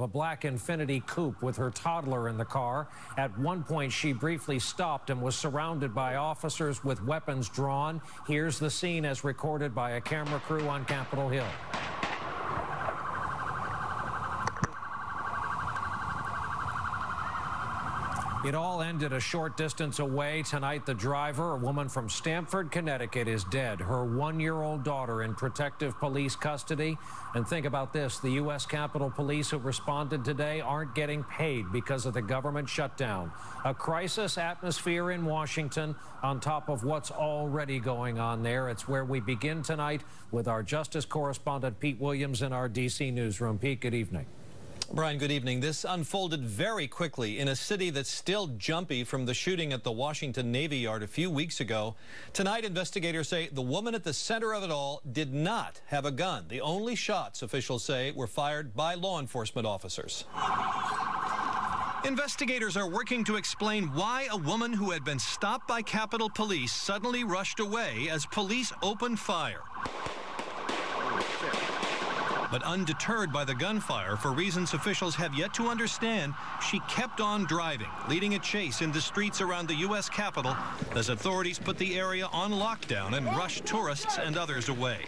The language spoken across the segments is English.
A black Infiniti coupe with her toddler in the car. At one point, she briefly stopped and was surrounded by officers with weapons drawn. Here's the scene as recorded by a camera crew on Capitol Hill. It all ended a short distance away. Tonight, the driver, a woman from Stamford, Connecticut, is dead. Her one-year-old daughter in protective police custody. And think about this. The U.S. Capitol Police who responded today aren't getting paid because of the government shutdown. A crisis atmosphere in Washington on top of what's already going on there. It's where we begin tonight with our justice correspondent, Pete Williams, in our D.C. newsroom. Pete, good evening. Brian, good evening. This unfolded very quickly in a city that's still jumpy from the shooting at the Washington Navy Yard a few weeks ago. Tonight, investigators say the woman at the center of it all did not have a gun. The only shots, officials say, were fired by law enforcement officers. Investigators are working to explain why a woman who had been stopped by Capitol Police suddenly rushed away as police opened fire. But undeterred by the gunfire, for reasons officials have yet to understand, she kept on driving, leading a chase in the streets around the U.S. Capitol as authorities put the area on lockdown and rushed tourists and others away.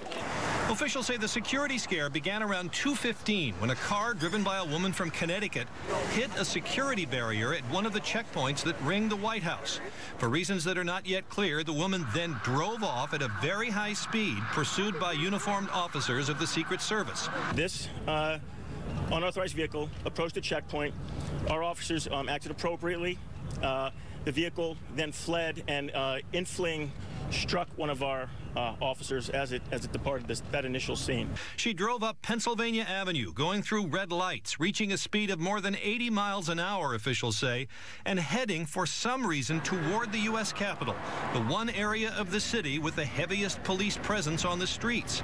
Officials say the security scare began around 2.15 when a car driven by a woman from Connecticut hit a security barrier at one of the checkpoints that ring the White House. For reasons that are not yet clear, the woman then drove off at a very high speed, pursued by uniformed officers of the Secret Service. This uh, unauthorized vehicle approached the checkpoint. Our officers um, acted appropriately. Uh, the vehicle then fled and uh, in fleeing struck one of our uh, officers as it as it departed this, that initial scene. She drove up Pennsylvania Avenue, going through red lights, reaching a speed of more than 80 miles an hour, officials say, and heading for some reason toward the U.S. Capitol, the one area of the city with the heaviest police presence on the streets.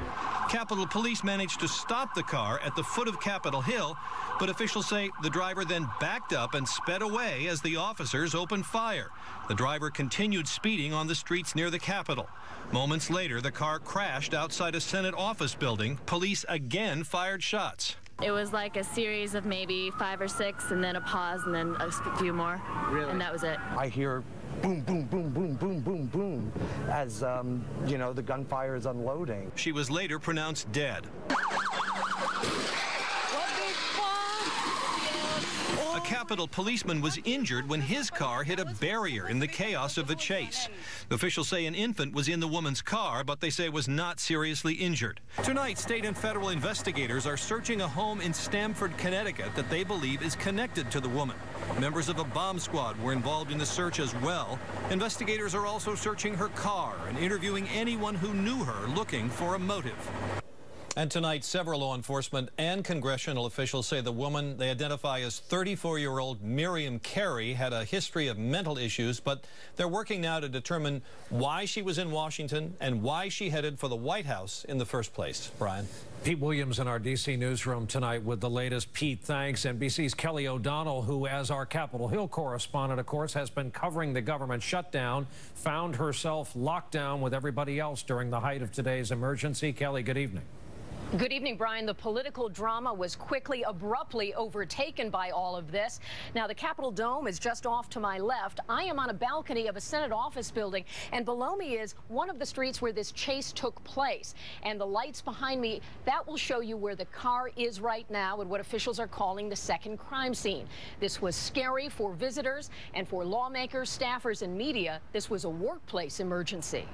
Capitol Police managed to stop the car at the foot of Capitol Hill, but officials say the driver then backed up and sped away as the officers opened fire. The driver continued speeding on the streets near the Capitol. Moments later, the car crashed outside a Senate office building. Police again fired shots. It was like a series of maybe five or six, and then a pause, and then a few more. Really? And that was it. I hear boom, boom, boom, boom, boom, boom, boom, as, um, you know, the gunfire is unloading. She was later pronounced dead. A Capitol policeman was injured when his car hit a barrier in the chaos of the chase. Officials say an infant was in the woman's car, but they say was not seriously injured. Tonight, state and federal investigators are searching a home in Stamford, Connecticut that they believe is connected to the woman. Members of a bomb squad were involved in the search as well. Investigators are also searching her car and interviewing anyone who knew her looking for a motive. And tonight, several law enforcement and congressional officials say the woman they identify as 34-year-old Miriam Carey had a history of mental issues, but they're working now to determine why she was in Washington and why she headed for the White House in the first place. Brian. Pete Williams in our D.C. newsroom tonight with the latest. Pete, thanks. NBC's Kelly O'Donnell, who, as our Capitol Hill correspondent, of course, has been covering the government shutdown, found herself locked down with everybody else during the height of today's emergency. Kelly, good evening. Good evening, Brian. The political drama was quickly, abruptly overtaken by all of this. Now, the Capitol Dome is just off to my left. I am on a balcony of a Senate office building, and below me is one of the streets where this chase took place. And the lights behind me, that will show you where the car is right now and what officials are calling the second crime scene. This was scary for visitors and for lawmakers, staffers, and media. This was a workplace emergency.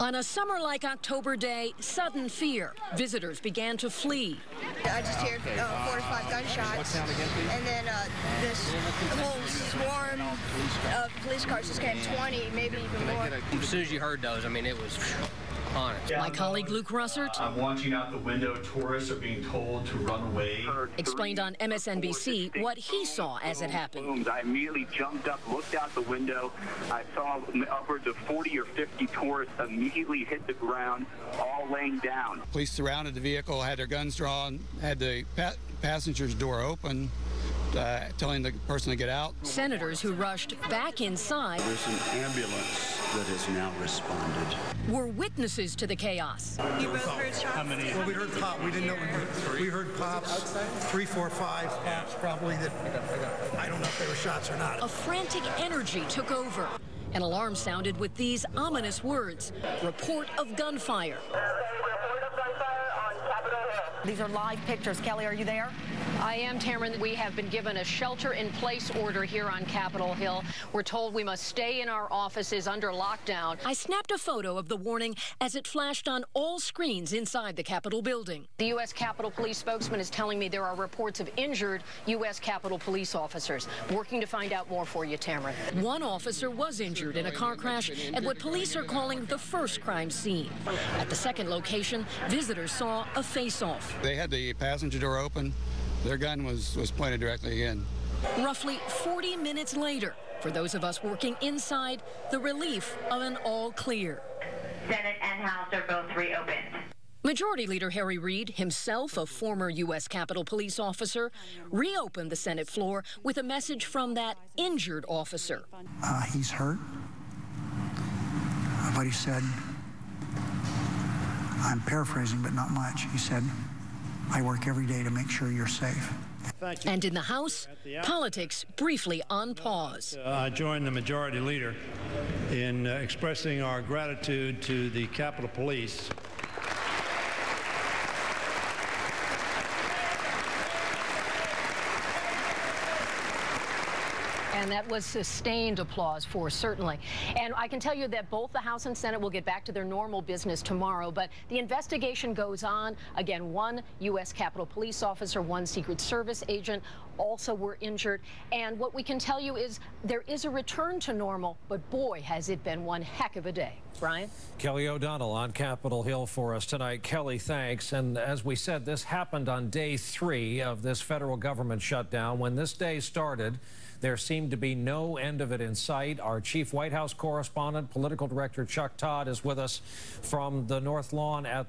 On a summer like October day, sudden fear. Visitors began to flee. I just heard uh, four to five gunshots. And then uh, this whole swarm of police cars just came 20, maybe even more. As soon as you heard those, I mean, it was on it. My colleague Luke Russert. I'm watching out the window. Tourists are being told to run away. Explained on MSNBC what he saw as it happened. I immediately jumped up, looked out the window. I saw upwards of 40 or 50 tourists immediately hit the ground, all laying down. Police surrounded the vehicle, had their guns drawn, had the pa passenger's door open. Uh, telling the person to get out. Senators who rushed back inside. There's an ambulance that has now responded. Were witnesses to the chaos. You both heard shots? How many? Well, we heard pop. We didn't know. We, we heard pops. Three, four, five pops, probably. That I don't know if they were shots or not. A frantic energy took over. An alarm sounded with these ominous words report of gunfire. These are live pictures. Kelly, are you there? I am, Tamron. We have been given a shelter in place order here on Capitol Hill. We're told we must stay in our offices under lockdown. I snapped a photo of the warning as it flashed on all screens inside the Capitol building. The U.S. Capitol Police spokesman is telling me there are reports of injured U.S. Capitol Police officers. Working to find out more for you, Tamron. One officer was injured in a car crash at what police are calling the first crime scene. At the second location, visitors saw a face-off. They had the passenger door open. Their gun was, was pointed directly in. Roughly 40 minutes later, for those of us working inside, the relief of an all clear. Senate and House are both reopened. Majority Leader Harry Reid, himself a former U.S. Capitol Police officer, reopened the Senate floor with a message from that injured officer. Uh, he's hurt. But he said, I'm paraphrasing, but not much. He said, I work every day to make sure you're safe. And in the House, politics briefly on pause. Uh, I join the majority leader in uh, expressing our gratitude to the Capitol Police. And that was sustained applause for, certainly. And I can tell you that both the House and Senate will get back to their normal business tomorrow, but the investigation goes on. Again, one U.S. Capitol Police officer, one Secret Service agent also were injured. And what we can tell you is there is a return to normal, but boy, has it been one heck of a day. Brian? Kelly O'Donnell on Capitol Hill for us tonight. Kelly, thanks. And as we said, this happened on day three of this federal government shutdown. When this day started, there seemed to be no end of it in sight. Our chief White House correspondent, political director Chuck Todd, is with us from the North Lawn at the